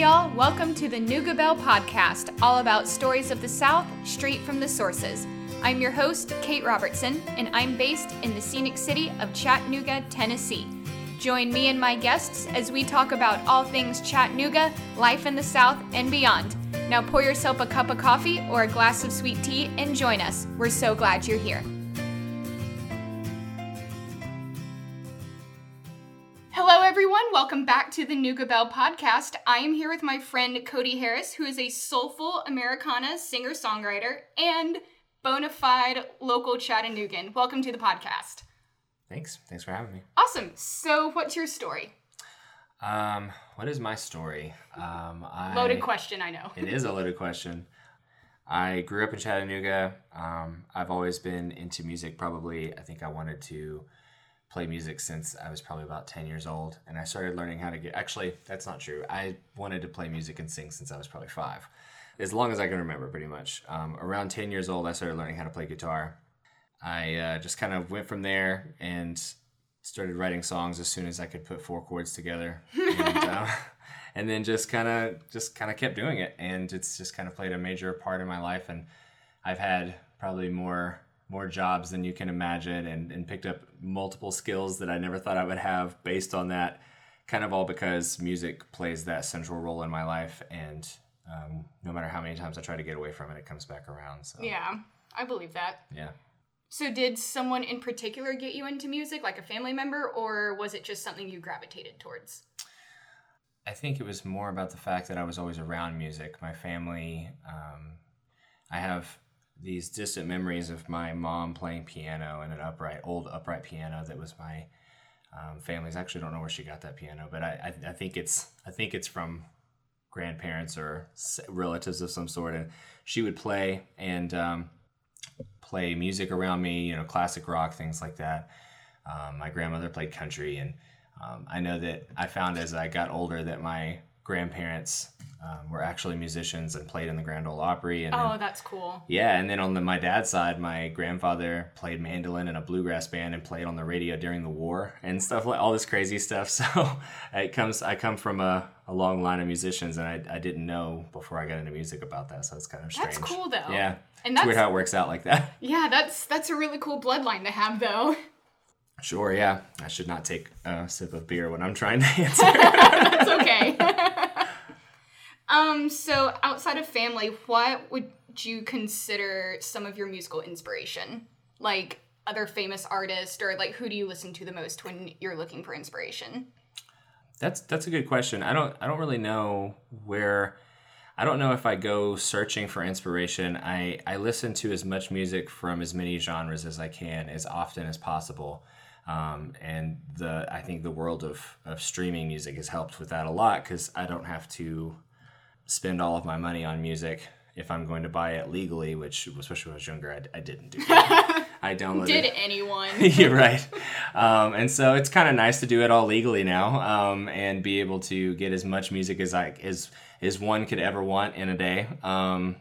Y'all, welcome to the Belle podcast, all about stories of the South straight from the sources. I'm your host, Kate Robertson, and I'm based in the scenic city of Chattanooga, Tennessee. Join me and my guests as we talk about all things Chattanooga, life in the South, and beyond. Now pour yourself a cup of coffee or a glass of sweet tea and join us. We're so glad you're here. Welcome back to the Nooga Belle podcast. I am here with my friend Cody Harris, who is a soulful Americana singer songwriter and bona fide local Chattanoogan. Welcome to the podcast. Thanks. Thanks for having me. Awesome. So, what's your story? Um, what is my story? Um, I, Loaded question, I know. it is a loaded question. I grew up in Chattanooga. Um, I've always been into music. Probably, I think I wanted to play music since I was probably about 10 years old. And I started learning how to get, actually, that's not true. I wanted to play music and sing since I was probably five, as long as I can remember, pretty much. Um, around 10 years old, I started learning how to play guitar. I uh, just kind of went from there and started writing songs as soon as I could put four chords together. And, uh, and then just kind of just kind of kept doing it and it's just kind of played a major part in my life and I've had probably more more jobs than you can imagine and, and picked up multiple skills that I never thought I would have based on that kind of all because music plays that central role in my life and um, no matter how many times I try to get away from it, it comes back around. So Yeah, I believe that. yeah. So, did someone in particular get you into music, like a family member, or was it just something you gravitated towards? I think it was more about the fact that I was always around music. My family, um, I have these distant memories of my mom playing piano and an upright, old upright piano that was my um, family's. Actually don't know where she got that piano, but I, I, I think it's I think it's from grandparents or relatives of some sort. And she would play and um, play music around me, you know, classic rock, things like that. Um, my grandmother played country, and um, I know that I found as I got older that my grandparents um, were actually musicians and played in the Grand Ole Opry. And then- Oh, that's cool. yeah, and then on the, my dad's side, my grandfather played mandolin in a bluegrass band and played on the radio during the war and stuff like all this crazy stuff. So it comes, I come from a, a long line of musicians, and I, I didn't know before I got into music about that. So it's kind of strange. That's cool, though. Yeah, And it's that's weird how it works out like that. yeah, that's that's a really cool bloodline to have, though. Sure, yeah. I should not take a sip of beer when I'm trying to answer. That's okay. So outside of family, what would you consider some of your musical inspiration? Like other famous artists, or like who do you listen to the most when you're looking for inspiration? That's that's a good question. I don't I don't really know where I don't know if I go searching for inspiration. I I listen to as much music from as many genres as I can as often as possible. Um, and the I think the world of, of streaming music has helped with that a lot because I don't have to spend all of my money on music if I'm going to buy it legally, which especially when I was younger, I, I didn't do. That. I downloaded. Did anyone? You're right. Um, and so it's kind of nice to do it all legally now um, and be able to get as much music as I as as one could ever want in a day. Um,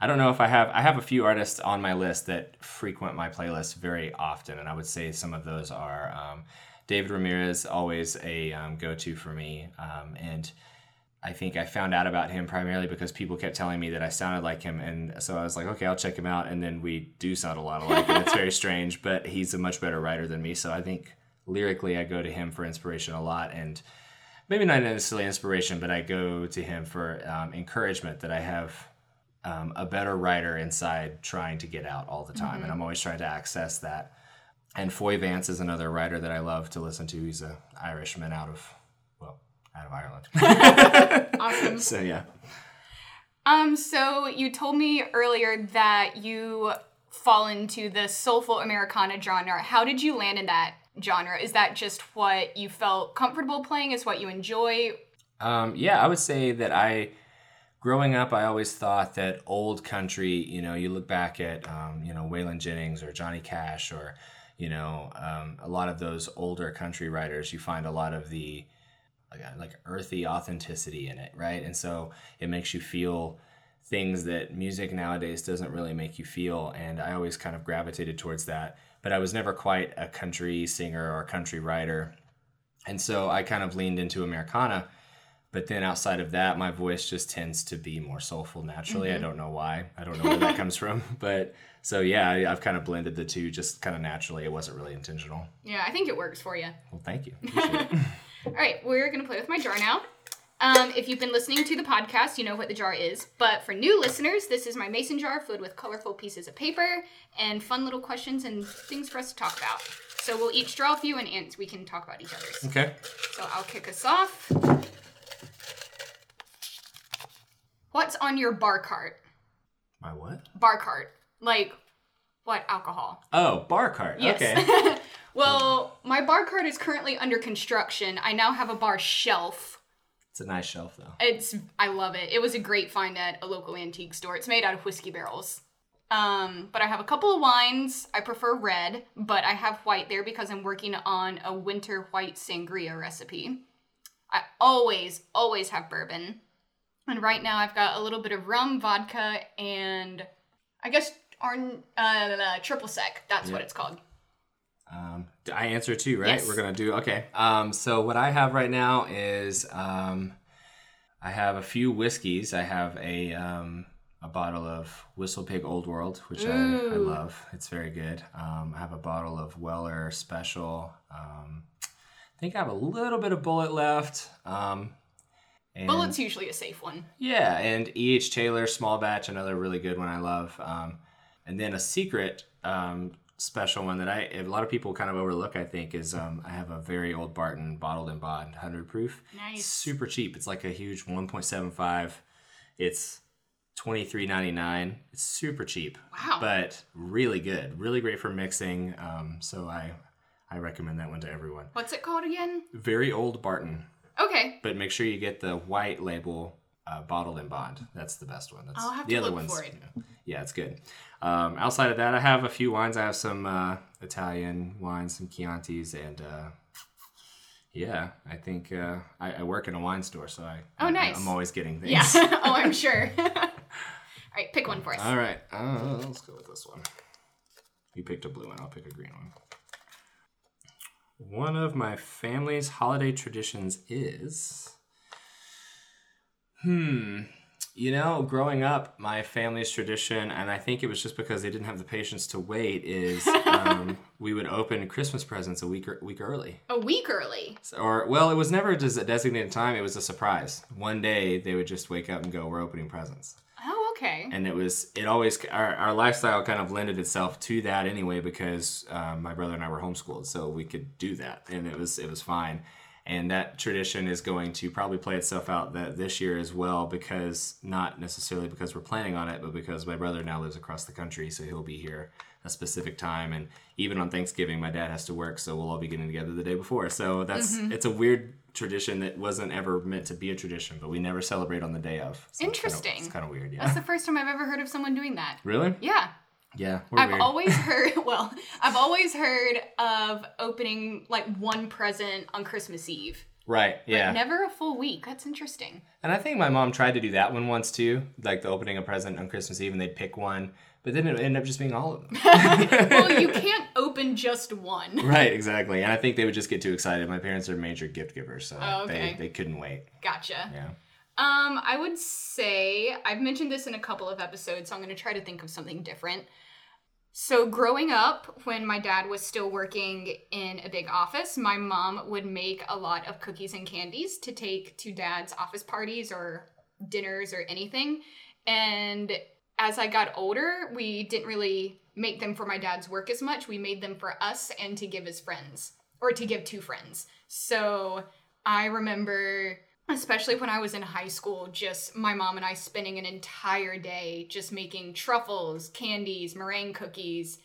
I don't know if I have I have a few artists on my list that frequent my playlist very often, and I would say some of those are um, David Ramirez, always a um, go to for me, um, and I think I found out about him primarily because people kept telling me that I sounded like him, and so I was like, okay, I'll check him out. And then we do sound a lot alike, and it's very strange. But he's a much better writer than me, so I think lyrically I go to him for inspiration a lot, and maybe not necessarily inspiration, but I go to him for um, encouragement that I have um, a better writer inside trying to get out all the time, and I'm always trying to access that. And Foy Vance is another writer that I love to listen to. He's an Irishman out of of Ireland. awesome. so yeah. Um, so you told me earlier that you fall into the soulful Americana genre. How did you land in that genre? Is that just what you felt comfortable playing? Is what you enjoy? Um, yeah, I would say that I, growing up, I always thought that old country, you know, you look back at, um, you know, Waylon Jennings or Johnny Cash or, you know, um, a lot of those older country writers, you find a lot of the, like, earthy authenticity in it, right? And so it makes you feel things that music nowadays doesn't really make you feel. And I always kind of gravitated towards that. But I was never quite a country singer or a country writer. And so I kind of leaned into Americana but then outside of that, my voice just tends to be more soulful naturally. I mm-hmm. don't know why. I don't know where that comes from, but so yeah, I, I've kind of blended the two just kind of naturally. It wasn't really intentional. Yeah, I think it works for you. Well, thank you. All right, we're gonna play with my jar now. Um, if you've been listening to the podcast, you know what the jar is. But for new listeners, this is my mason jar filled with colorful pieces of paper and fun little questions and things for us to talk about. So we'll each draw a few and ans- we can talk about each other's. okay. So I'll kick us off. What's on your bar cart? My what? Bar cart. Like, what alcohol? Oh, bar cart. Yes. Okay. well, my bar cart is currently under construction. I now have a bar shelf. it's a nice shelf though. It's I love it. It was a great find at a local antique store. It's made out of whiskey barrels. Um, but I have a couple of wines. I prefer red, but I have white there because I'm working on a winter white sangria recipe. I always, always have bourbon. And right now I've got a little bit of rum, vodka, and I guess Arn uh, triple sec. That's what it's called. Um, I answer too, right? Yes. We're gonna do okay. Um, so what I have right now is um, I have a few whiskeys. I have a um, a bottle of Whistle Pig Old World, which I, I love. It's very good. Um, I have a bottle of Weller Special. Um, I think I have a little bit of Bulleit left. Um, and Bulleit's usually a safe one. yeah, and E.H. Taylor Small Batch, another really good one I love. Um, and then a secret um, special one that I a lot of people kind of overlook, I think, is um, I have a very old Barton bottled in bond, 100 proof. Nice. Super cheap. It's like a huge 1.75. It's 23.99. It's super cheap. Wow. But really good. Really great for mixing. Um, so I I recommend that one to everyone. What's it called again? Very old Barton Okay. but make sure you get the white label uh, bottled in bond. That's the best one. That's I'll have the to other look ones. for it. Yeah, yeah, it's good. Um, outside of that, I have a few wines. I have some uh, Italian wines, some Chiantis, and uh, yeah, I think uh, I, I work in a wine store, so I Oh, I, nice. I'm always getting things. Yeah. oh, I'm sure. All right, pick one for us. All right, uh, let's go with this one. You picked a blue one. I'll pick a green one. One of my family's holiday traditions is. Hmm. You know, growing up, my family's tradition, and I think it was just because they didn't have the patience to wait, is um, we would open Christmas presents a week, week early. A week early. Or, well, it was never just a designated time, it was a surprise. One day, they would just wake up and go, We're opening presents Oh, okay. and it was it always our, our lifestyle kind of lended itself to that anyway because um, my brother and I were homeschooled so we could do that and it was it was fine and that tradition is going to probably play itself out that this year as well because not necessarily because we're planning on it but because my brother now lives across the country so he'll be here a specific time and even on Thanksgiving my dad has to work so we'll all be getting together the day before so that's mm-hmm. it's a weird tradition that wasn't ever meant to be a tradition but we never celebrate on the day of So Interesting. it's kind of weird yeah That's the first time I've ever heard of someone doing that. Really? Yeah. Yeah, we're I've weird. always heard, well, I've always heard of opening like one present on Christmas Eve. right, yeah. Never a full week. That's interesting. and I think my mom tried to do that one once too, like the opening a present on Christmas Eve and they'd pick one, but then it ended up just being all of them. Well, you can't open just one. right, exactly. And I think they would just get too excited. My parents are major gift givers, so Oh, okay. they, they couldn't wait. Gotcha. Yeah. Um, I would say I've mentioned this in a couple of episodes, so I'm going to try to think of something different. So, growing up, when my dad was still working in a big office, my mom would make a lot of cookies and candies to take to dad's office parties or dinners or anything. And as I got older, we didn't really make them for my dad's work as much. We made them for us and to give as friends or to give to friends. So, I remember especially when I was in high school, just my mom and I spending an entire day just making truffles, candies, meringue cookies,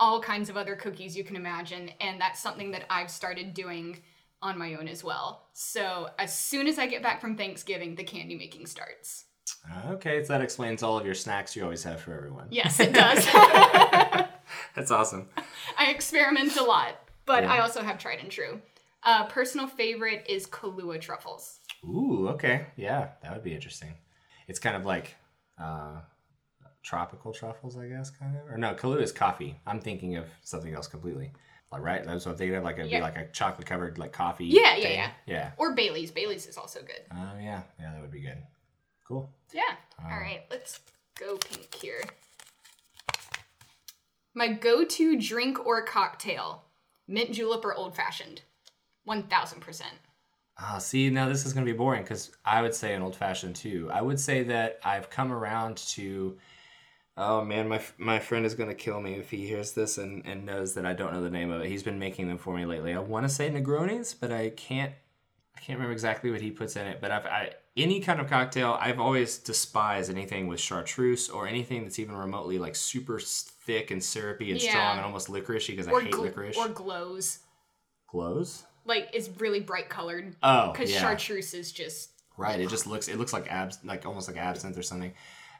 all kinds of other cookies you can imagine. And that's something that I've started doing on my own as well. So as soon as I get back from Thanksgiving, the candy making starts. Okay, so that explains all of your snacks you always have for everyone. Yes, it does. That's awesome. I experiment a lot, but Yeah. I also have tried and true. Uh, personal favorite is Kahlua truffles. Ooh, okay. Yeah, that would be interesting. It's kind of like uh, tropical truffles, I guess, kind of. Or no, Kahlua is coffee. I'm thinking of something else completely. Like right, that's what I'm thinking of. Like it'd Yeah. be like a chocolate covered like coffee. Yeah, yeah, thing. yeah. yeah. Or Bailey's. Bailey's is also good. Oh yeah, yeah, that would be good. Cool. Yeah. All right, let's go pink here. My go to drink or cocktail mint julep or old fashioned. 1000%. Ah, see, now this is going to be boring because I would say an old fashioned too. I would say that I've come around to. Oh man, my my friend is going to kill me if he hears this and, and knows that I don't know the name of it. He's been making them for me lately. I want to say Negronis, but I can't. I can't remember exactly what he puts in it. But I've I, any kind of cocktail, I've always despised anything with chartreuse or anything that's even remotely like super thick and syrupy and Yeah. strong and almost licoricey because I hate gl- licorice. or glows. Glows. Like, it's really bright colored. Oh, Because yeah. chartreuse is just. Right. It just looks it looks like abs like almost like absinthe or something.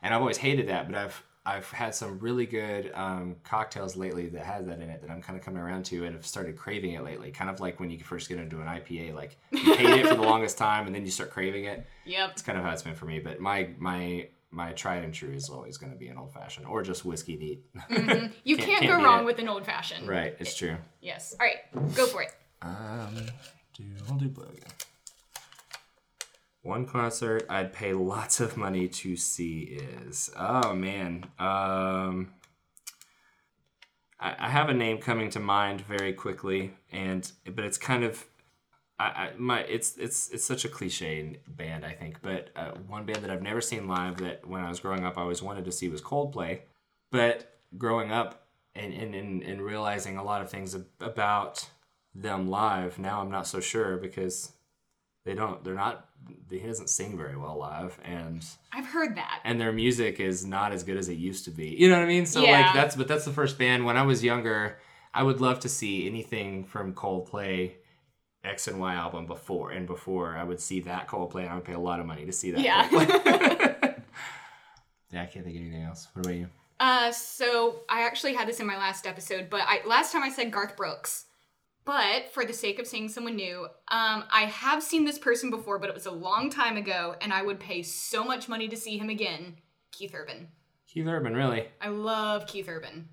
And I've always hated that, but I've I've had some really good um, cocktails lately that has that in it that I'm kind of coming around to and have started craving it lately. Kind of like when you first get into an IPA, like you hate it for the longest time and then you start craving it. Yep. It's kind of how it's been for me. But my my my tried and true is always going to be an old fashioned or just whiskey neat. You Can't- can't, go wrong it. with an old fashioned. right. It's true. Yes. All right, go for it. Um, do I'll do blue again. One concert I'd pay lots of money to see is oh man. Um, I, I have a name coming to mind very quickly, and but it's kind of. I, I my it's it's it's such a cliche band I think, but uh, one band that I've never seen live that when I was growing up I always wanted to see was Coldplay, but growing up and and, and, and realizing a lot of things about them live now i'm not so sure because they don't they're not he doesn't sing very well live and I've heard that. and their music is not as good as it used to be you know what i mean so Yeah. like that's but that's the first band when i was younger i would love to see anything from coldplay x and y album before and before i would see that coldplay and i would pay a lot of money to see that Yeah. Yeah i can't think of anything else what about you Uh, so I actually had this in my last episode, but I last time I said Garth Brooks. But for the sake of saying someone new, um, I have seen this person before, but it was a long time ago, and I would pay so much money to see him again. Keith Urban. keith urban really I love Keith Urban.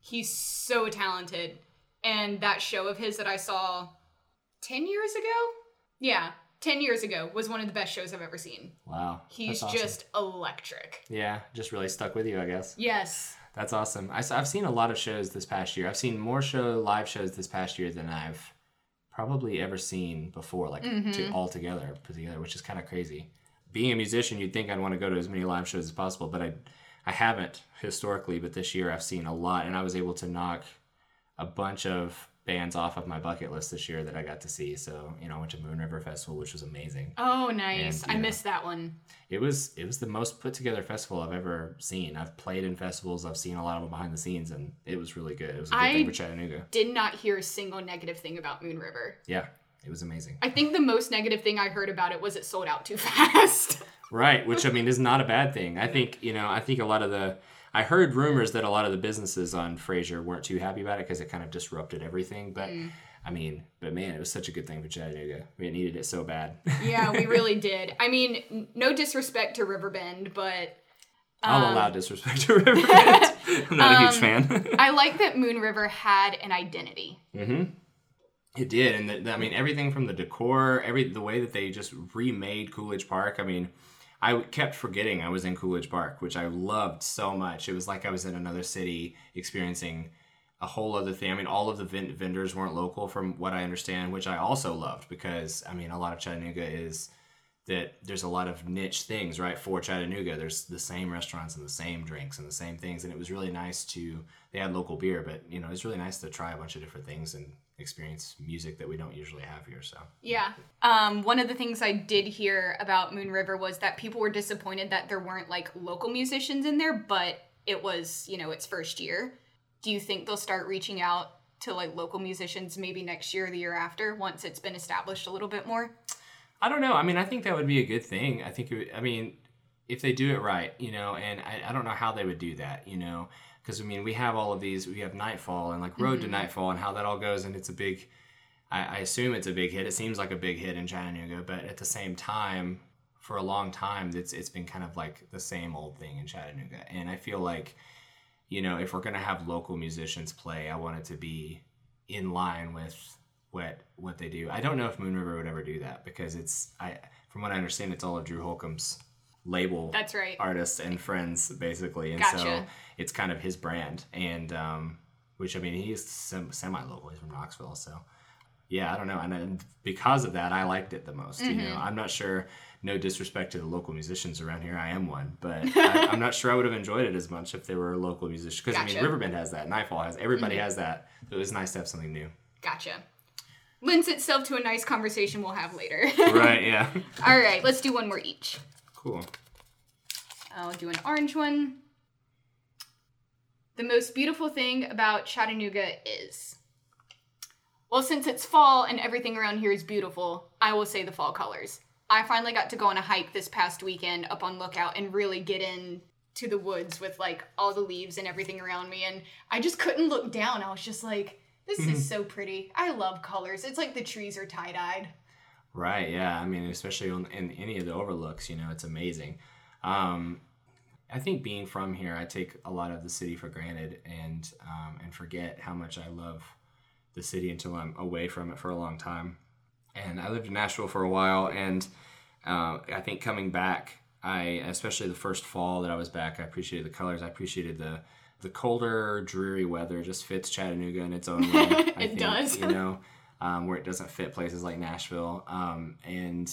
He's so talented. And that show of his that I saw 10 years ago? Yeah, 10 years ago was one of the best shows I've ever seen. wow He's awesome. just electric. yeah just really stuck with you i guess Yes. That's awesome. I, have seen a lot of shows this past year. I've seen more show live shows this past year than I've probably ever seen before, like to, mm-hmm. all together put together, which is kind of crazy. Being a musician, you'd think I'd want to go to as many live shows as possible, but I, I haven't historically. But this year, I've seen a lot, and I was able to knock a bunch of bands off of my bucket list this year that I got to see. So you know, I went to Moon River Festival, which was amazing. Oh, nice. And, I know, missed that one. It was it was the most put together festival I've ever seen. I've played in festivals. I've seen a lot of them behind the scenes, and it was really good. It was a good I- thing for Chattanooga. Did not hear a single negative thing about Moon River. Yeah, it was amazing. I think the most negative thing I heard about it was it sold out too fast. Right, which I mean is not a bad thing. I think you know. I think a lot of the I heard rumors that a lot of the businesses on Frazier weren't too happy about it because it kind of disrupted everything. But mm. I mean, but man, it was such a good thing for Chattanooga. We needed it so bad. yeah, we really did. I mean, no disrespect to Riverbend, but I'll um, allow disrespect to Riverbend. I'm not a huge um, fan. I like that Moon River had an identity. Mm-hmm. It did, and the, I mean everything from the decor, every the way that they just remade Coolidge Park. I mean, I kept forgetting I was in Coolidge Park, which I loved so much. It was like I was in another city experiencing a whole other thing. I mean, all of the vend- vendors weren't local, from what I understand, which I also loved because I mean, a lot of Chattanooga is that there's a lot of niche things, right, for Chattanooga. There's the same restaurants and the same drinks and the same things, and it was really nice to. They had local beer, but you know, it's really nice to try a bunch of different things and experience music that we don't usually have here. So Yeah. Um, one of the things I did hear about Moon River was that people were disappointed that there weren't like local musicians in there, but it was, you know, its first year. Do you think they'll start reaching out to like local musicians maybe next year or the year after once it's been established a little bit more? I don't know. I mean, I think that would be a good thing. I think, it would, I mean, if they do it right, you know, and I, I don't know how they would do that, you know, because I mean, we have all of these, we have Nightfall and like Road to mm-hmm. Nightfall and how that all goes, and it's a big, I, I assume it's a big hit. It seems like a big hit in Chattanooga, but at the same time, for a long time, it's it's been kind of like the same old thing in Chattanooga, and I feel like, you know, if we're gonna have local musicians play, I want it to be in line with what what they do. I don't know if Moon River would ever do that because it's I from what I understand it's all of Drew Holcomb's label That's right. artists and friends basically. And so it's kind of his brand. And um which I mean he's sem- semi-local. He's from Knoxville. So yeah I don't know. And because of that I liked it the most you Mm-hmm. know I'm not sure no disrespect to the local musicians around here I am one but I, I'm not sure I would have enjoyed it as much if there were local musicians because I mean Gotcha. Riverbend has that. Nightfall has everybody has that. So it was nice to have something new. Gotcha. Lends itself to a nice conversation we'll have later. right yeah. All right, let's do one more each. Cool I'll do an orange one. The most beautiful thing about Chattanooga is. Well, since it's fall and everything around here is beautiful, I will say the fall colors. I finally got to go on a hike this past weekend up on Lookout and really get in to the woods with like all the leaves and everything around me and I just couldn't look down. I was just like, this is mm-hmm. so pretty. I love colors. It's like the trees are tie-dyed. Right. Yeah. I mean, especially on, in any of the overlooks, you know, it's amazing. Um, I think being from here, I take a lot of the city for granted and um, and forget how much I love the city until I'm away from it for a long time. And I lived in Nashville for a while, and uh, I think coming back, I especially the first fall that I was back, I appreciated the colors. I appreciated the the colder, dreary weather. Just fits Chattanooga in its own way. I It think, does. You know, um, where it doesn't fit places like Nashville. Um, and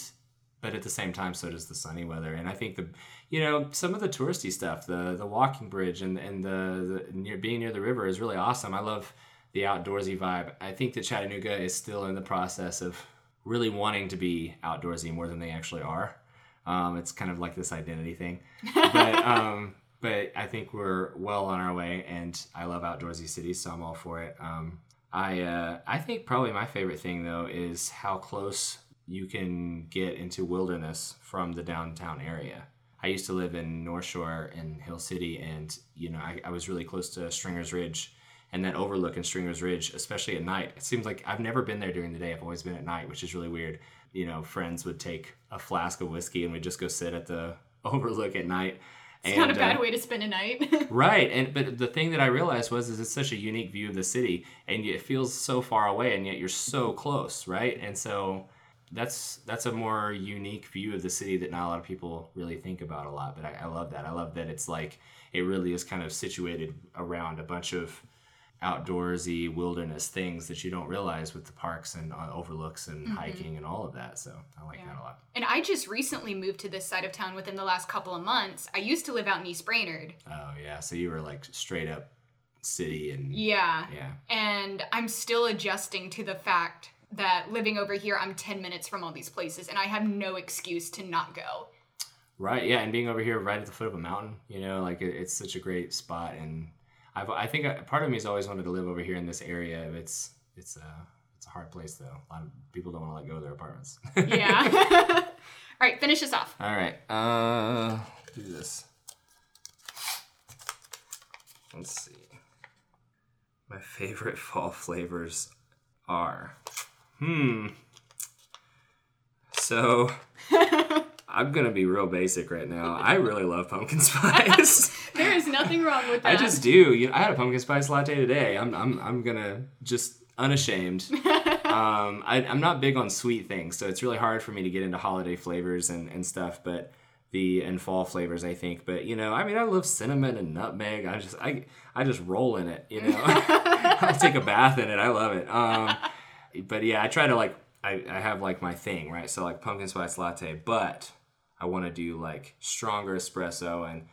but at the same time, so does the sunny weather. And I think the, you know, some of the touristy stuff, the the walking bridge and and the, the near being near the river is really awesome. I love the outdoorsy vibe. I think that Chattanooga is still in the process of really wanting to be outdoorsy more than they actually are. Um, it's kind of like this identity thing, but um, but I think we're well on our way, and I love outdoorsy cities, so I'm all for it. Um, I uh, I think probably my favorite thing though is how close you can get into wilderness from the downtown area. I used to live in North Shore in Hill City, and you know I, I was really close to Stringer's Ridge, and that overlook in Stringer's Ridge, especially at night. It seems like I've never been there during the day. I've always been at night, which is really weird. You know, friends would take a flask of whiskey and we'd just go sit at the overlook at night. It's not a bad uh, way to spend a night. Right, and but the thing that I realized was is it's such a unique view of the city, and it feels so far away, and yet you're so close, right? And so that's that's a more unique view of the city that not a lot of people really think about a lot. But I, I love that. I love that it's like it really is kind of situated around a bunch of outdoorsy wilderness things that you don't realize with the parks and uh, overlooks and hiking and all of that. So I like that a lot. and I just recently moved to this side of town within the last couple of months. I used to live out in East Brainerd. Oh yeah, so you were like straight up city and Yeah. yeah. And I'm still adjusting to the fact that living over here, I'm 10 minutes from all these places, and I have no excuse to not go. Right, yeah, and being over here right at the foot of a mountain, you know, like it, it's such a great spot, and I've, I think I, part of me has always wanted to live over here in this area. It's it's a it's a hard place though. A lot of people don't want to let go of their apartments. Yeah. all right, finish this off. All right, uh, do this. Let's see. My favorite fall flavors are, hmm. So. I'm gonna be real basic right now. I really love pumpkin spice. There is nothing wrong with that. I just do. You know, I had a pumpkin spice latte today. I'm I'm I'm gonna just unashamed. um, I, I'm not big on sweet things, so it's really hard for me to get into holiday flavors and, and stuff. But the and fall flavors, I think. But you know, I mean, I love cinnamon and nutmeg. I just I I just roll in it. You know, I'll take a bath in it. I love it. Um, but yeah, I try to like I, I have like my thing right. So like pumpkin spice latte, but I want to do like stronger espresso and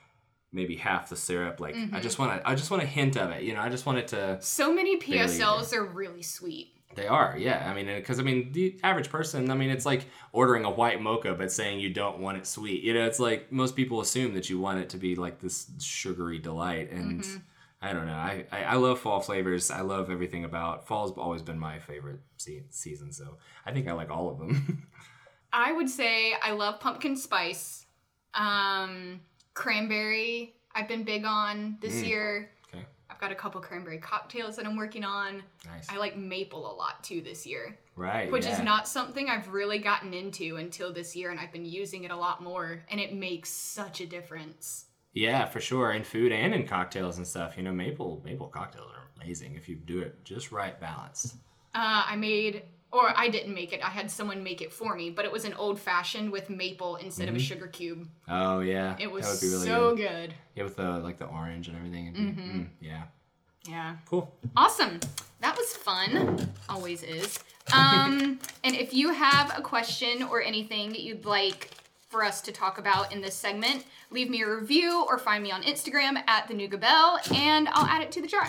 maybe half the syrup. Like I mm-hmm. just want to I just want a hint of it. You know, I just want it to. So many PSLs are really sweet. They are, yeah. I mean, uh, because I mean, the average person, I mean, it's like ordering a white mocha, but saying you don't want it sweet. You know, it's like most people assume that you want it to be like this sugary delight, and mm-hmm. I don't know. I, I I love fall flavors. I love everything about fall's always been my favorite se- season, so I think I like all of them. I would say I love pumpkin spice. Um, cranberry, I've been big on this year. okay, I've got a couple cranberry cocktails that I'm working on. nice. I like maple a lot too this year, right, which is not something I've really gotten into until this year, and I've been using it a lot more, and it makes such a difference. Yeah, for sure. In food and in cocktails and stuff. You know, maple maple cocktails are amazing if you do it just right balanced. Uh, I made, or I didn't make it. I had someone make it for me, but it was an old fashioned with maple instead of a sugar cube. Oh yeah, It was that would be really so good. good. Yeah, with the like the orange and everything. Be- mm, yeah, Yeah. cool. Awesome. That was fun. Always is. Um, and if you have a question or anything you'd like for us to talk about in this segment, leave me a review or find me on Instagram at the Nooga Belle, and I'll add it to the jar.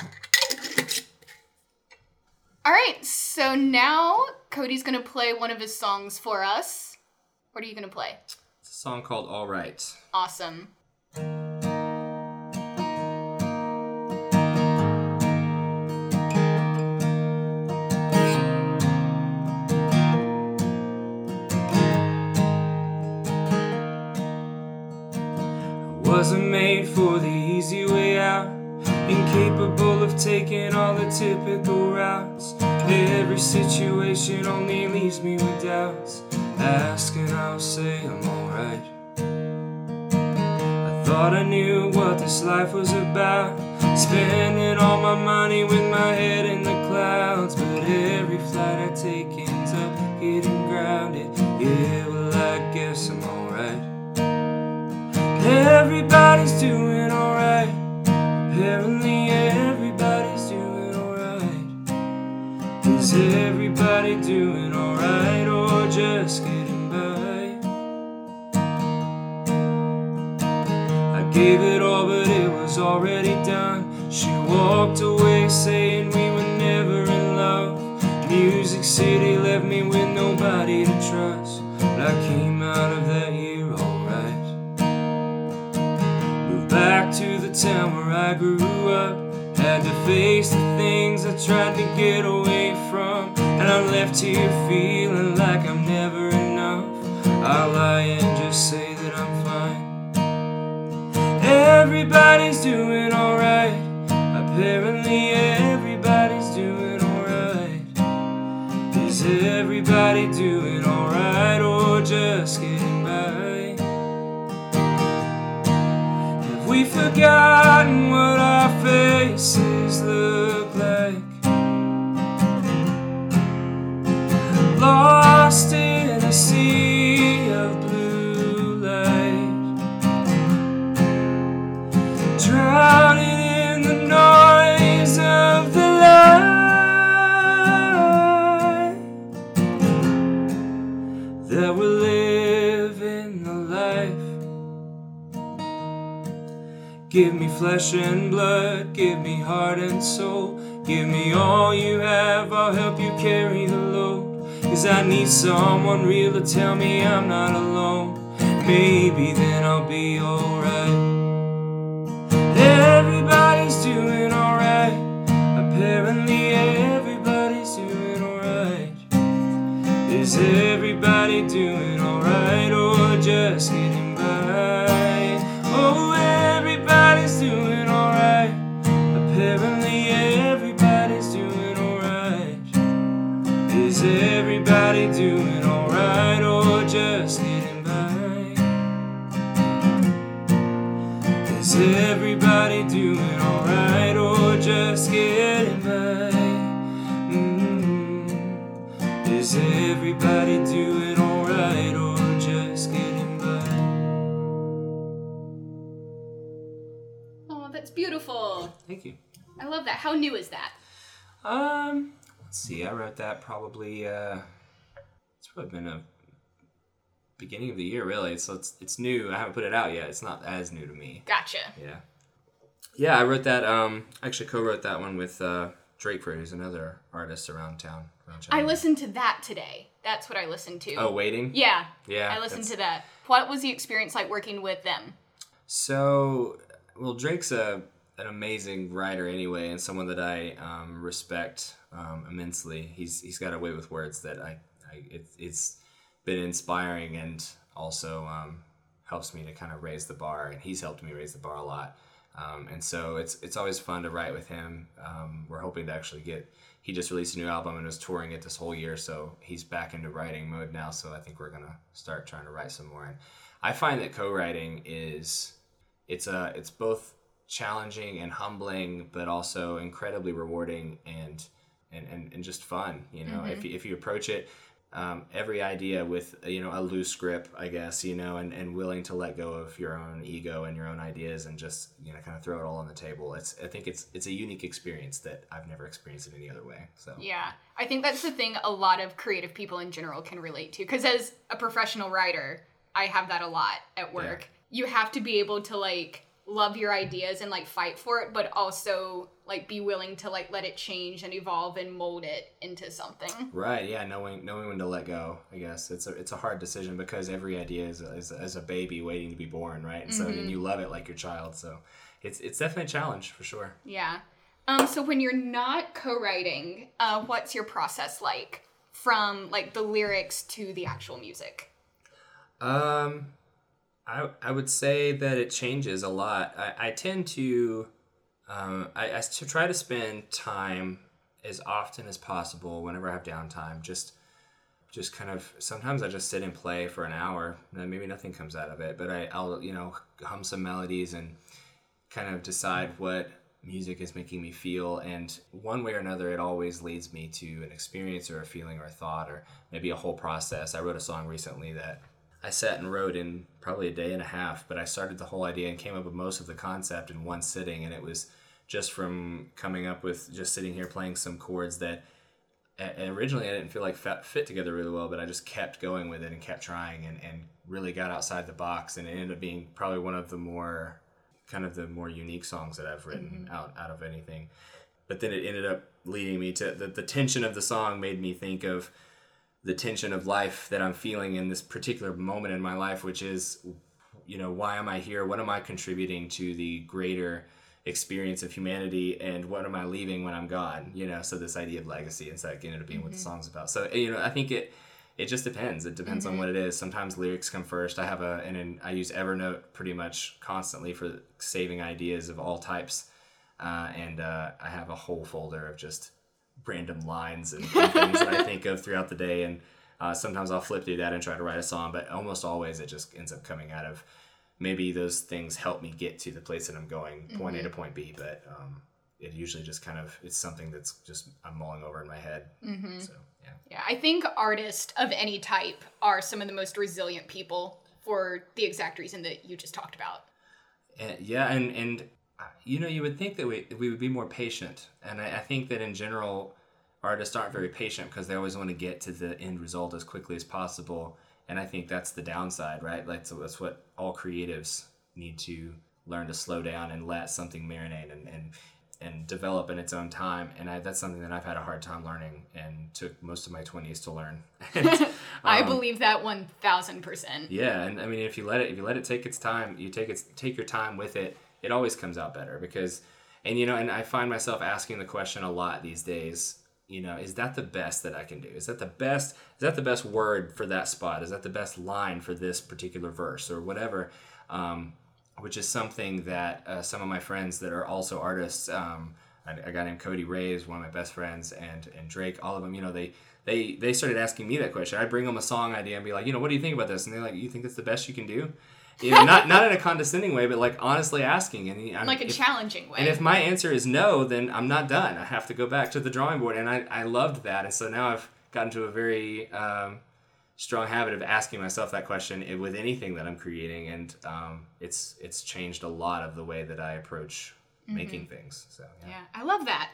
All right, so now Cody's gonna play one of his songs for us. What are you gonna play? It's a song called All Right. Awesome. Incapable of taking all the typical routes. Every situation only leaves me with doubts. Asking, I'll say I'm alright. I thought I knew what this life was about. Spending all my money with my head in the clouds. But every flight I take ends up getting grounded. Yeah, well, I guess I'm alright. Everybody's doing alright. Apparently, everybody's Is everybody doing alright or just getting by? I gave it all, but it was already done. She walked away saying we were never in love. Music City left me with nobody to trust. But I came out of that year alright. Moved back to the town where I grew up. Had to face the things I tried to get away from. And I'm left here feeling like I'm never enough. I'll lie and just say that I'm fine. Everybody's doing alright. Apparently, everybody's doing alright. Is everybody doing alright or just forgotten what our faces look like? Lost in a sea of flesh and blood, give me heart and soul. Give me all you have, I'll help you carry the load. Cause I need someone real to tell me I'm not alone. Maybe then I'll be alright. Or just getting by? Mm. Is everybody doing alright or just getting by? Oh, that's beautiful. Thank you. I love that. How new is that? Um, let's see. I wrote that probably. Uh, it's probably been a beginning of the year, really. So it's it's new. I haven't put it out yet. It's not as new to me. Gotcha. Yeah. Yeah, I wrote that. Um, I actually co-wrote that one with uh, Drakeford, who's another artist around town. Around I listened to that today. That's what I listened to. Oh, waiting. Yeah. Yeah, I listened that's- to that. What was the experience like working with them? So, well, Drake's a an amazing writer anyway, and someone that I um, respect um, immensely. He's he's got a way with words that I, I it, it's been inspiring and also um, helps me to kind of raise the bar, and he's helped me raise the bar a lot. Um, and so it's it's always fun to write with him. Um, we're hoping to actually get. He just released a new album and was touring it this whole year, so he's back into writing mode now. So I think we're gonna start trying to write some more. And I find that co-writing is it's a it's both challenging and humbling, but also incredibly rewarding and and, and, and just fun. You know, if, you, if you approach it um, every idea with you know a loose grip, I guess you know, and, and willing to let go of your own ego and your own ideas and just you know kind of throw it all on the table. It's I think it's it's a unique experience that I've never experienced in any other way. So Yeah, I think that's the thing a lot of creative people in general can relate to. Because as a professional writer, I have that a lot at work. You have to be able to like love your ideas and like fight for it, but also like be willing to like let it change and evolve and mold it into something. Right. Yeah. Knowing knowing when to let go. I guess it's a it's a hard decision because every idea is a, is a, is a baby waiting to be born, right? And so and you love it like your child. So it's it's definitely a challenge for sure. Yeah. Um. So when you're not co-writing, uh, what's your process like from like the lyrics to the actual music? Um, I I would say that it changes a lot. I, I tend to, um, I, I to try to spend time as often as possible whenever I have downtime. Just just kind of sometimes I just sit and play for an hour and maybe nothing comes out of it, but I, I'll you know hum some melodies and kind of decide what music is making me feel and one way or another it always leads me to an experience or a feeling or a thought or maybe a whole process i wrote a song recently that i sat and wrote in probably a day and a half but i started the whole idea and came up with most of the concept in one sitting and it was just from coming up with just sitting here playing some chords that originally I didn't feel like fit, together really well, but I just kept going with it and kept trying and, and really got outside the box. And it ended up being probably one of the more kind of the more unique songs that I've written mm-hmm. out, out of anything. But then it ended up leading me to the, the tension of the song made me think of the tension of life that I'm feeling in this particular moment in my life, which is, you know, why am I here? What am I contributing to the greater experience of humanity and what am I leaving when I'm gone? You know, so this idea of legacy and so that ended up being what the song's about. So, you know, I think it, it just depends. It depends on what it is. Sometimes lyrics come first. I have a, and then I use Evernote pretty much constantly for saving ideas of all types. Uh, and uh, I have a whole folder of just random lines and, and things that I think of throughout the day. And uh, sometimes I'll flip through that and try to write a song, but almost always it just ends up coming out of maybe those things help me get to the place that I'm going, point A to point B. But um, it usually just kind of it's something that's just I'm mulling over in my head. So yeah. Yeah, I think artists of any type are some of the most resilient people for the exact reason that you just talked about. And, yeah, and and you know, you would think that we we would be more patient, and I, I think that in general, artists aren't very patient because they always want to get to the end result as quickly as possible, and I think that's the downside, right? Like so that's what all creatives need to learn to slow down and let something marinate and and and develop in its own time, and I, that's something that I've had a hard time learning, and took most of my twenties to learn. And, I um, believe that 1000%. yeah, and I mean, if you let it, if you let it take its time, you take its take your time with it. It always comes out better because, and you know, and I find myself asking the question a lot these days. You know, is that the best that I can do? Is that the best? Is that the best word for that spot? Is that the best line for this particular verse or whatever? Um, which is something that uh, some of my friends that are also artists. Um, a, guy named Cody Ray is one of my best friends, and and Drake, all of them. You know, they they they started asking me that question. I bring them a song idea and be like, you know, what do you think about this? And they're like, you think that's the best you can do? You know, not not in a condescending way, but like honestly asking. And I'm, Like a if- challenging way. and if my answer is no, then I'm not done. I have to go back to the drawing board. And I, I loved that. And so now I've gotten to a very um, strong habit of asking myself that question with anything that I'm creating. And um, it's it's changed a lot of the way that I approach making things. So yeah. yeah, I love that.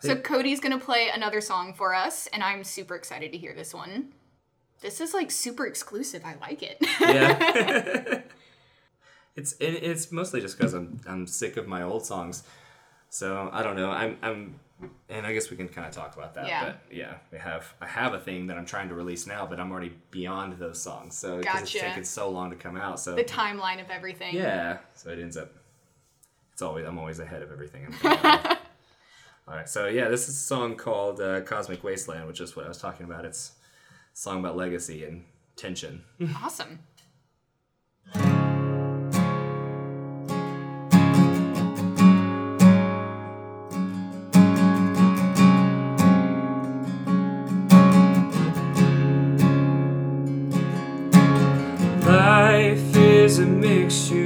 So Cody's going to play another song for us, and I'm super excited to hear this one. This is like super exclusive. I like it. yeah. it's it, it's mostly just because I'm I'm sick of my old songs. So I don't know. I'm I'm and I guess we can kind of talk about that. Yeah. But yeah, we have I have a thing that I'm trying to release now, but I'm already beyond those songs. So because it's taken so long to come out. So the timeline of everything. yeah. So it ends up. It's always I'm always ahead of everything. All right. So yeah, this is a song called uh, "Cosmic Wasteland," which is what I was talking about. It's song about legacy and tension. Awesome. Life is a mixture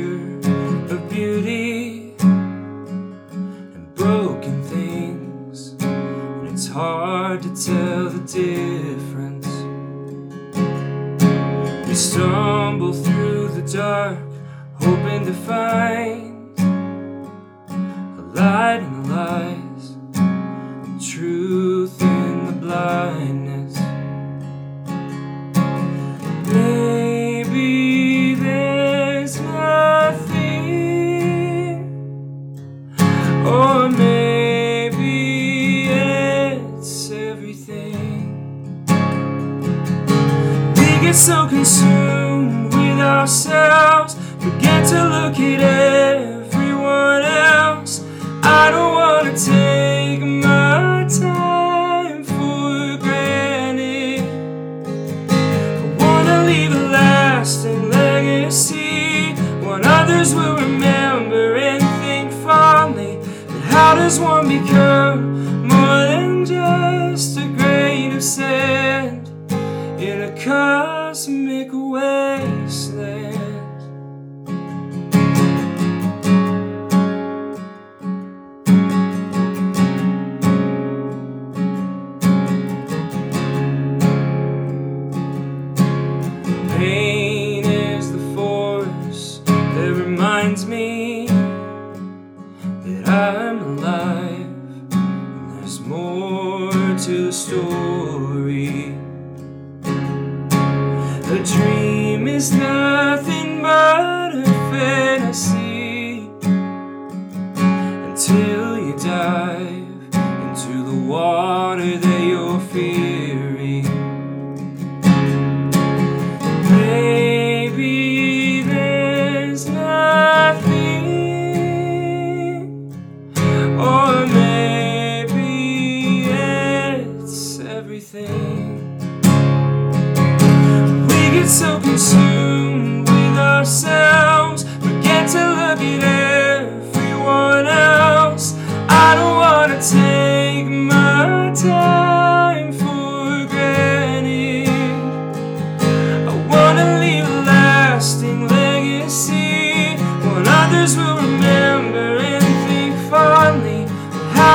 in a cosmic wasteland?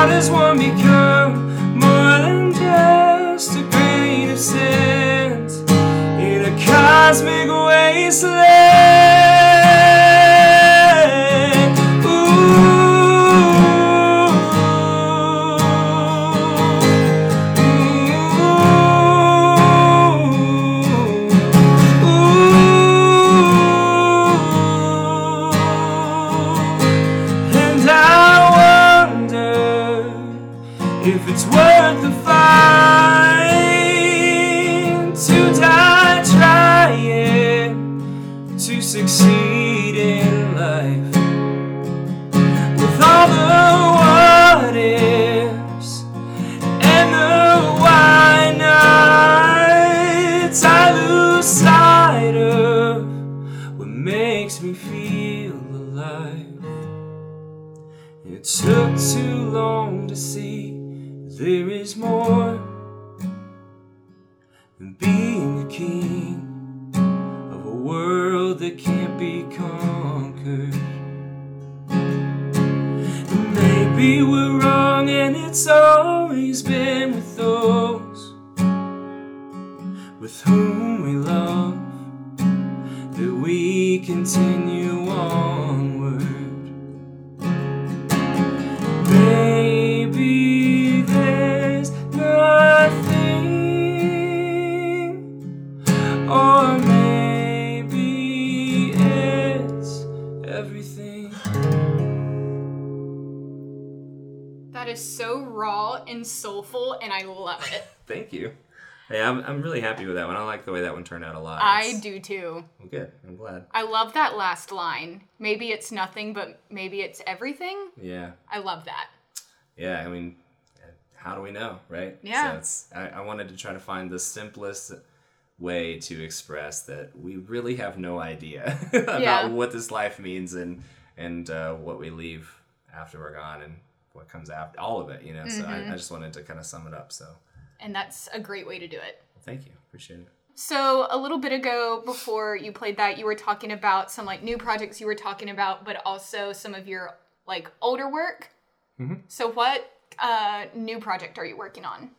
How does one become more than just a grain of sand in a cosmic wasteland? Continue onward. Maybe there's nothing, or maybe it's everything. That is so raw and soulful, and I love it. Thank you. Hey, I'm, I'm really happy with that one. I like the way that one turned out a lot. I It's- do too. I'm good. I'm glad. I love that last line. Maybe it's nothing, but maybe it's everything. Yeah. I love that. Yeah. I mean, how do we know, right? Yeah. So it's, I, I wanted to try to find the simplest way to express that we really have no idea about Yeah. what this life means and and uh, what we leave after we're gone and what comes after all of it. You know. So Mm-hmm. I, I just wanted to kind of sum it up. So And that's a great way to do it. thank you. Appreciate it. So a little bit ago, before you played that, you were talking about some like new projects you were talking about, but also some of your like older work. So what uh, new project are you working on?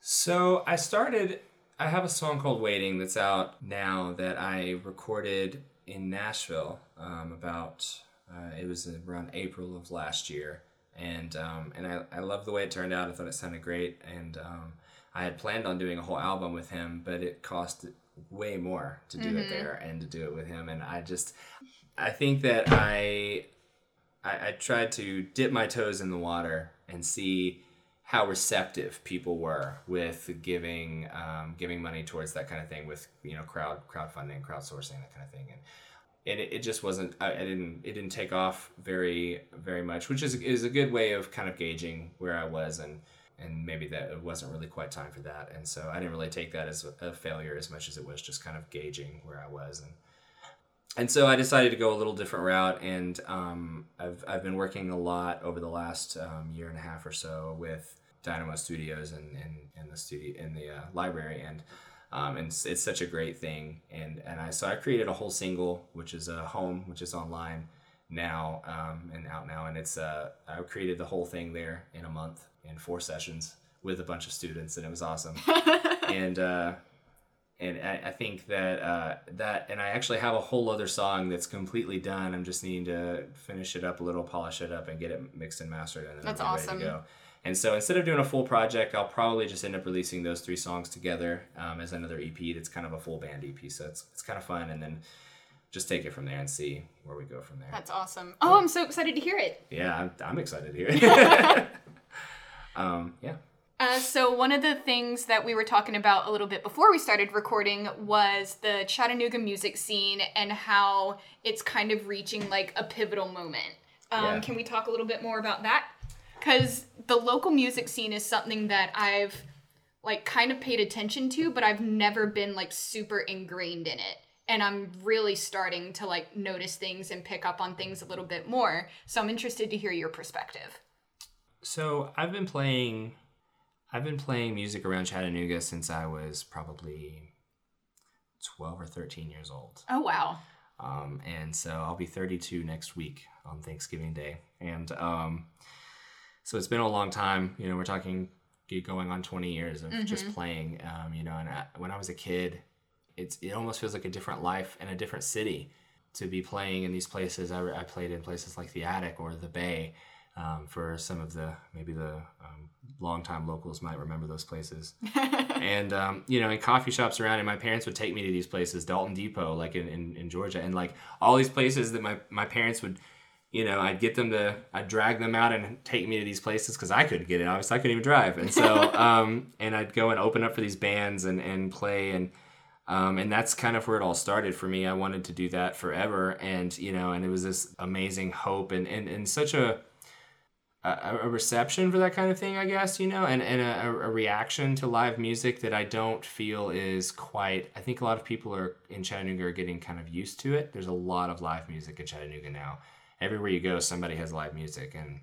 So I started. I have a song called "Waiting" that's out now that I recorded in Nashville. Um, about uh, it was around April of last year, and um, and I I love the way it turned out. I thought it sounded great, and um, I had planned on doing a whole album with him, but it cost way more to do it there and to do it with him. And I just, I think that I, I, I tried to dip my toes in the water and see how receptive people were with giving um, giving money towards that kind of thing with you know crowd crowdfunding crowdsourcing that kind of thing and it, it just wasn't I, I didn't it didn't take off very very much which is is a good way of kind of gauging where I was and and maybe that it wasn't really quite time for that. And so I didn't really take that as a failure as much as it was just kind of gauging where I was. And and so I decided to go a little different route, and um, I've, I've been working a lot over the last um, year and a half or so with Dynamo Studios and in, the studio in the uh, library, and um, and it's, it's such a great thing. And and I so I created a whole single, which is a home, which is online now um, and out now, and it's uh, I created the whole thing there in a month in four sessions with a bunch of students, and it was awesome. and uh, and I, I think that uh, that and I actually have a whole other song that's completely done. I'm just needing to finish it up a little, polish it up, and get it mixed and mastered, and then That's awesome. ready to go. And so instead of doing a full project, I'll probably just end up releasing those three songs together um, as another EP. That's kind of a full band EP, so it's it's kind of fun, and then just take it from there and see where we go from there. That's awesome. Oh, I'm so excited to hear it. Yeah, I'm, I'm excited to hear it. um, yeah. Uh, so one of the things that we were talking about a little bit before we started recording was the Chattanooga music scene and how it's kind of reaching like a pivotal moment. Um, Yeah. Can we talk a little bit more about that? Because the local music scene is something that I've like kind of paid attention to, but I've never been like super ingrained in it. And I'm really starting to like notice things and pick up on things a little bit more. So I'm interested to hear your perspective. So I've been playing, I've been playing music around Chattanooga since I was probably twelve or thirteen years old. Oh wow. Um, and so I'll be 32 next week on Thanksgiving Day. And um, so it's been a long time. You know, we're talking going on 20 years of just playing. Um, you know, and I, when I was a kid, it's it almost feels like a different life and a different city to be playing in these places. I, I played in places like the Attic or the Bay. Um, for some of the maybe the um, longtime locals might remember those places and um, you know in coffee shops around and my parents would take me to these places dalton depot like in, in, in georgia and like all these places that my, my parents would you know i'd get them to i'd drag them out and take me to these places because i couldn't get it obviously i couldn't even drive and so um, and i'd go and open up for these bands and, and play and um, and that's kind of where it all started for me i wanted to do that forever and you know and it was this amazing hope and and, and such a a, a reception for that kind of thing, I guess, you know, and, and a, a reaction to live music that I don't feel is quite. I think a lot of people are in Chattanooga are getting kind of used to it. There's a lot of live music in Chattanooga now. Everywhere you go, somebody has live music, and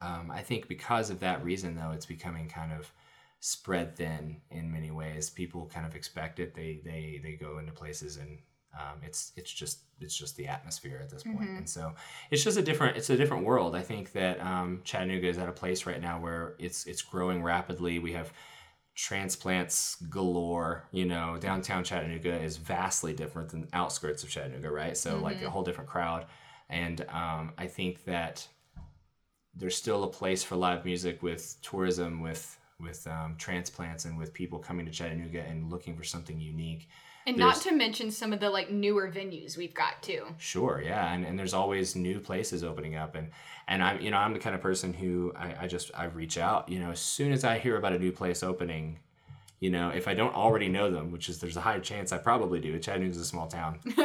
um, I think because of that reason, though, it's becoming kind of spread thin in many ways. People kind of expect it. They they they go into places and um, it's it's just it's just the atmosphere at this point. and so it's just a different it's a different world. I think that um, Chattanooga is at a place right now where it's it's growing rapidly. We have transplants galore. You know, downtown Chattanooga is vastly different than outskirts of Chattanooga, right? So like a whole different crowd, and um, I think that there's still a place for live music with tourism, with with um, transplants, and with people coming to Chattanooga and looking for something unique. And not to mention some of the like newer venues we've got too. Sure, yeah, and, and there's always new places opening up, and and I'm you know I'm the kind of person who I, I just I reach out you know as soon as I hear about a new place opening, you know if I don't already know them, which is there's a high chance I probably do. Chattanooga's a small town,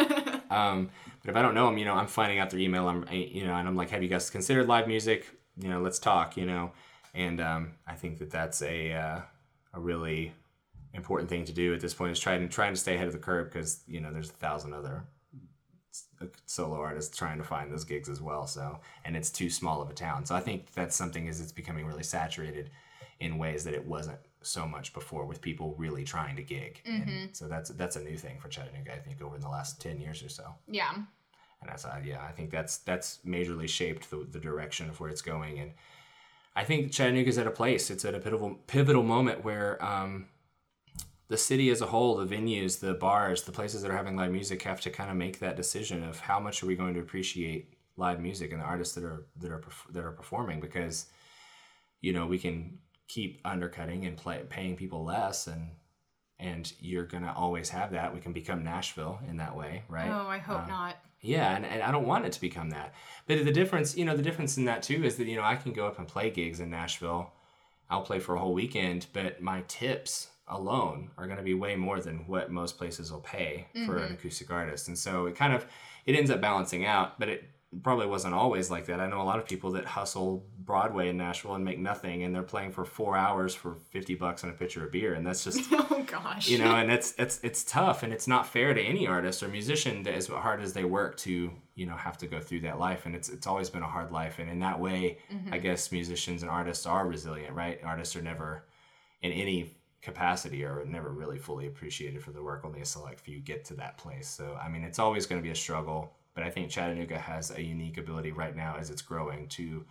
um, but if I don't know them, you know I'm finding out their email. I'm I- you know and I'm like, have you guys considered live music? You know, let's talk. You know, and um, I think that that's a uh, a really important thing to do at this point is trying trying to stay ahead of the curve because you know there's a thousand other solo artists trying to find those gigs as well. So, and it's too small of a town. So I think that's something is it's becoming really saturated in ways that it wasn't so much before with people really trying to gig. And so that's that's a new thing for Chattanooga, I think, over the last ten years or so. Yeah. And that's uh, yeah, I think that's that's majorly shaped the, the direction of where it's going. And I think Chattanooga's at a place. It's at a pivotal pivotal moment where um, the city as a whole, the venues, the bars, the places that are having live music have to kind of make that decision of how much are we going to appreciate live music and the artists that are that are that are performing because you know we can keep undercutting and play, paying people less and and you're gonna always have that. We can become Nashville in that way, right? Oh, I hope Um, not. yeah, and, and I don't want it to become that. But the difference, you know, the difference in that too is that, you know, I can go up and play gigs in Nashville. I'll play for a whole weekend, but my tips alone are going to be way more than what most places will pay for an acoustic artist. And so it kind of it ends up balancing out, but it probably wasn't always like that. I know a lot of people that hustle Broadway in Nashville and make nothing and they're playing for 4 hours for 50 bucks and a pitcher of beer and that's just Oh gosh. you know and it's it's it's tough and it's not fair to any artist or musician that as hard as they work to you know have to go through that life and it's it's always been a hard life and in that way i mm-hmm. guess musicians and artists are resilient right artists are never in any capacity are never really fully appreciated for the work only a select few get to that place so i mean it's always going to be a struggle but i think chattanooga has a unique ability right now as it's growing to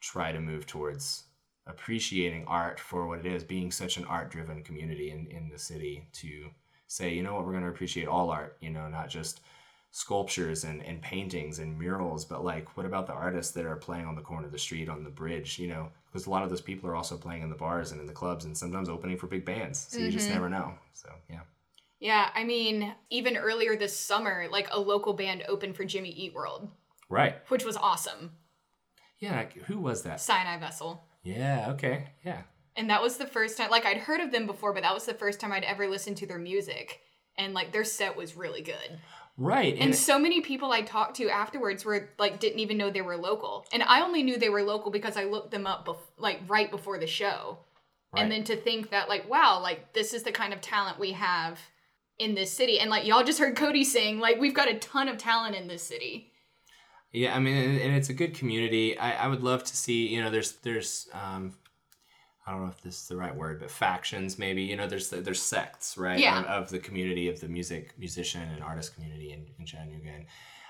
try to move towards appreciating art for what it is, being such an art driven community in, in the city to say, you know what, we're going to appreciate all art, you know, not just sculptures and, and paintings and murals, but like, what about the artists that are playing on the corner of the street, on the bridge, you know, because a lot of those people are also playing in the bars and in the clubs and sometimes opening for big bands. So you just mm-hmm. never know. So, yeah. Yeah, I mean, even earlier this summer, like a local band opened for Jimmy Eat World, Right. which was awesome. Yeah. like, Who was that? Sinai Vessel. Yeah. Okay. Yeah. And that was the first time, like, I'd heard of them before, but that was the first time I'd ever listened to their music. And, like, their set was really good. Right. And so many people I talked to afterwards were, like, didn't even know they were local. And I only knew they were local because I looked them up, bef- like, right before the show. And then to think that, like, wow, like, this is the kind of talent we have in this city. And, like, y'all just heard Cody sing, like, we've got a ton of talent in this city. Yeah, I mean, and, it's a good community. I, I would love to see, you know, there's there's um, I don't know if this is the right word, but factions maybe. You know, there's there's sects, right? Yeah. Of, of the community of the music musician and artist community in, in Chattanooga. And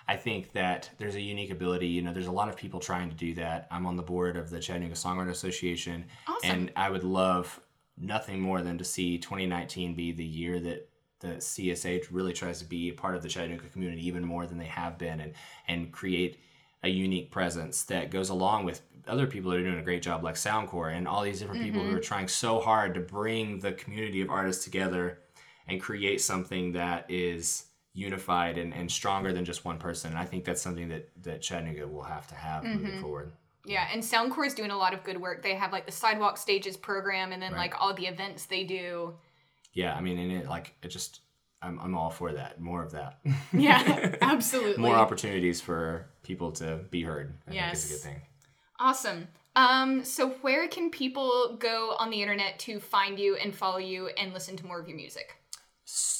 I think that there's a unique ability. You know, there's a lot of people trying to do that. I'm on the board of the Chattanooga Songwriter Association, Awesome. and I would love nothing more than to see 2019 be the year that the CSA really tries to be a part of the Chattanooga community even more than they have been, and and create a unique presence that goes along with other people that are doing a great job like SoundCorps and all these different people who mm-hmm. are trying so hard to bring the community of artists together and create something that is unified and, and stronger than just one person. And I think that's something that, that Chattanooga will have to have moving mm-hmm. forward. Yeah, and SoundCorps is doing a lot of good work. They have, like, the Sidewalk Stages program and then, Right. like, all the events they do. Yeah, I mean, and it like it just I'm, I'm all for that. More of that. Yeah, absolutely. More opportunities for people to be heard. I think is a good thing. Awesome. Um, so where can people go on the internet to find you and follow you and listen to more of your music?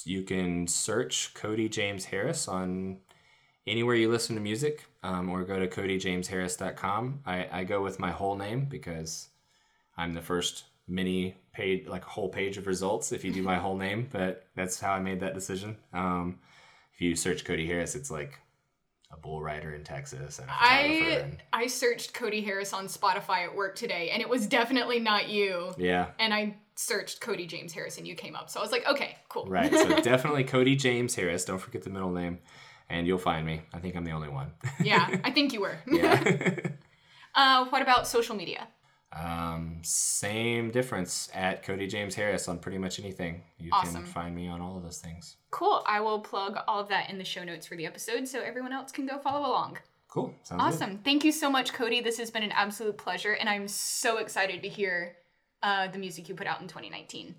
you can search Cody James Harris on anywhere you listen to music um, or go to codyjamesharris.com. I, I go with my whole name because I'm the first mini page, like a whole page of results if you do my whole name, but that's how I made that decision. Um, if you search Cody Harris, it's like a bull rider in Texas and. I and, I searched Cody Harris on Spotify at work today and it was definitely not you. yeah, And I searched Cody James Harris and you came up. So I was like, okay, cool. right. So definitely Cody James Harris. Don't forget the middle name. And you'll find me. I think I'm the only one. yeah, I think you were. yeah. uh, what about social media? Um, same difference at Cody James Harris on pretty much anything. You Awesome. can find me on all of those things. Cool. I will plug all of that in the show notes for the episode so everyone else can go follow along. Cool. Sounds good. Awesome. Thank you so much, Cody. This has been an absolute pleasure, and I'm so excited to hear uh, the music you put out in 2019.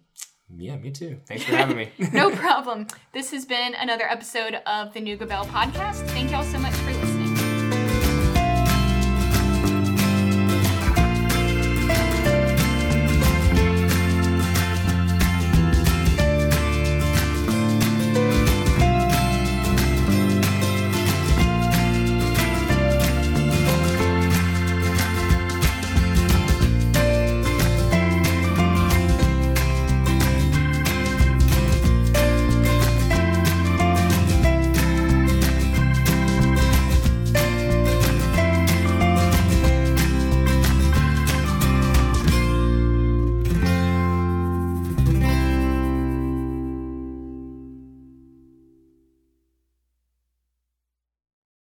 Yeah, me too. Thanks for having me. No problem. This has been another episode of the Nooga Belle podcast. Thank y'all so much